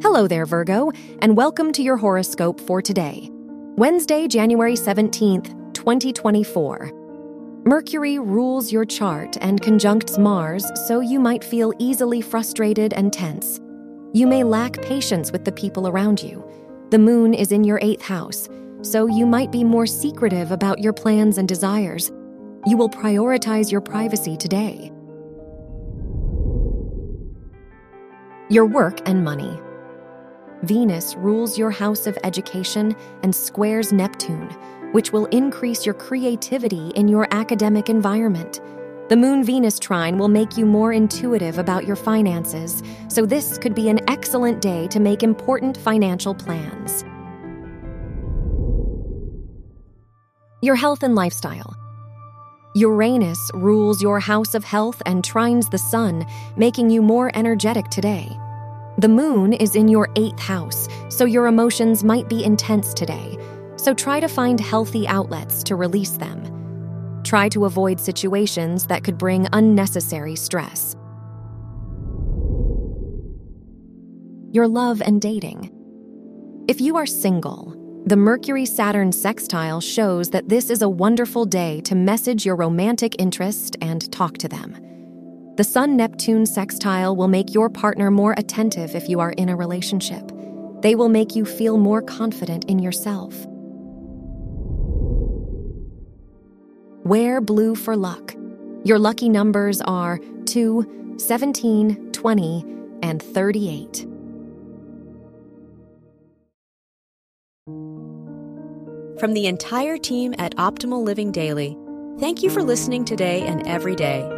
Hello there, Virgo, and welcome to your horoscope for today, Wednesday, January 17th, 2024. Mercury rules your chart and conjuncts Mars, so you might feel easily frustrated and tense. You may lack patience with the people around you. The moon is in your eighth house, so you might be more secretive about your plans and desires. You will prioritize your privacy today. Your work and money. Venus rules your house of education and squares Neptune which will increase your creativity in your academic environment. The Moon Venus trine will make you more intuitive about your finances, so this could be an excellent day to make important financial plans. Your health and lifestyle. Uranus rules your house of health and trines the sun, making you more energetic today. The moon is in your eighth house, so your emotions might be intense today so try to find healthy outlets to release them. Try to avoid situations that could bring unnecessary stress. Your love and dating. If you are single, the Mercury Saturn sextile shows that this is a wonderful day to message your romantic interest and talk to them. The Sun Neptune sextile will make your partner more attentive if you are in a relationship. They will make you feel more confident in yourself. Wear blue for luck. Your lucky numbers are 2, 17, 20, and 38. From the entire team at Optimal Living Daily, thank you for listening today and every day.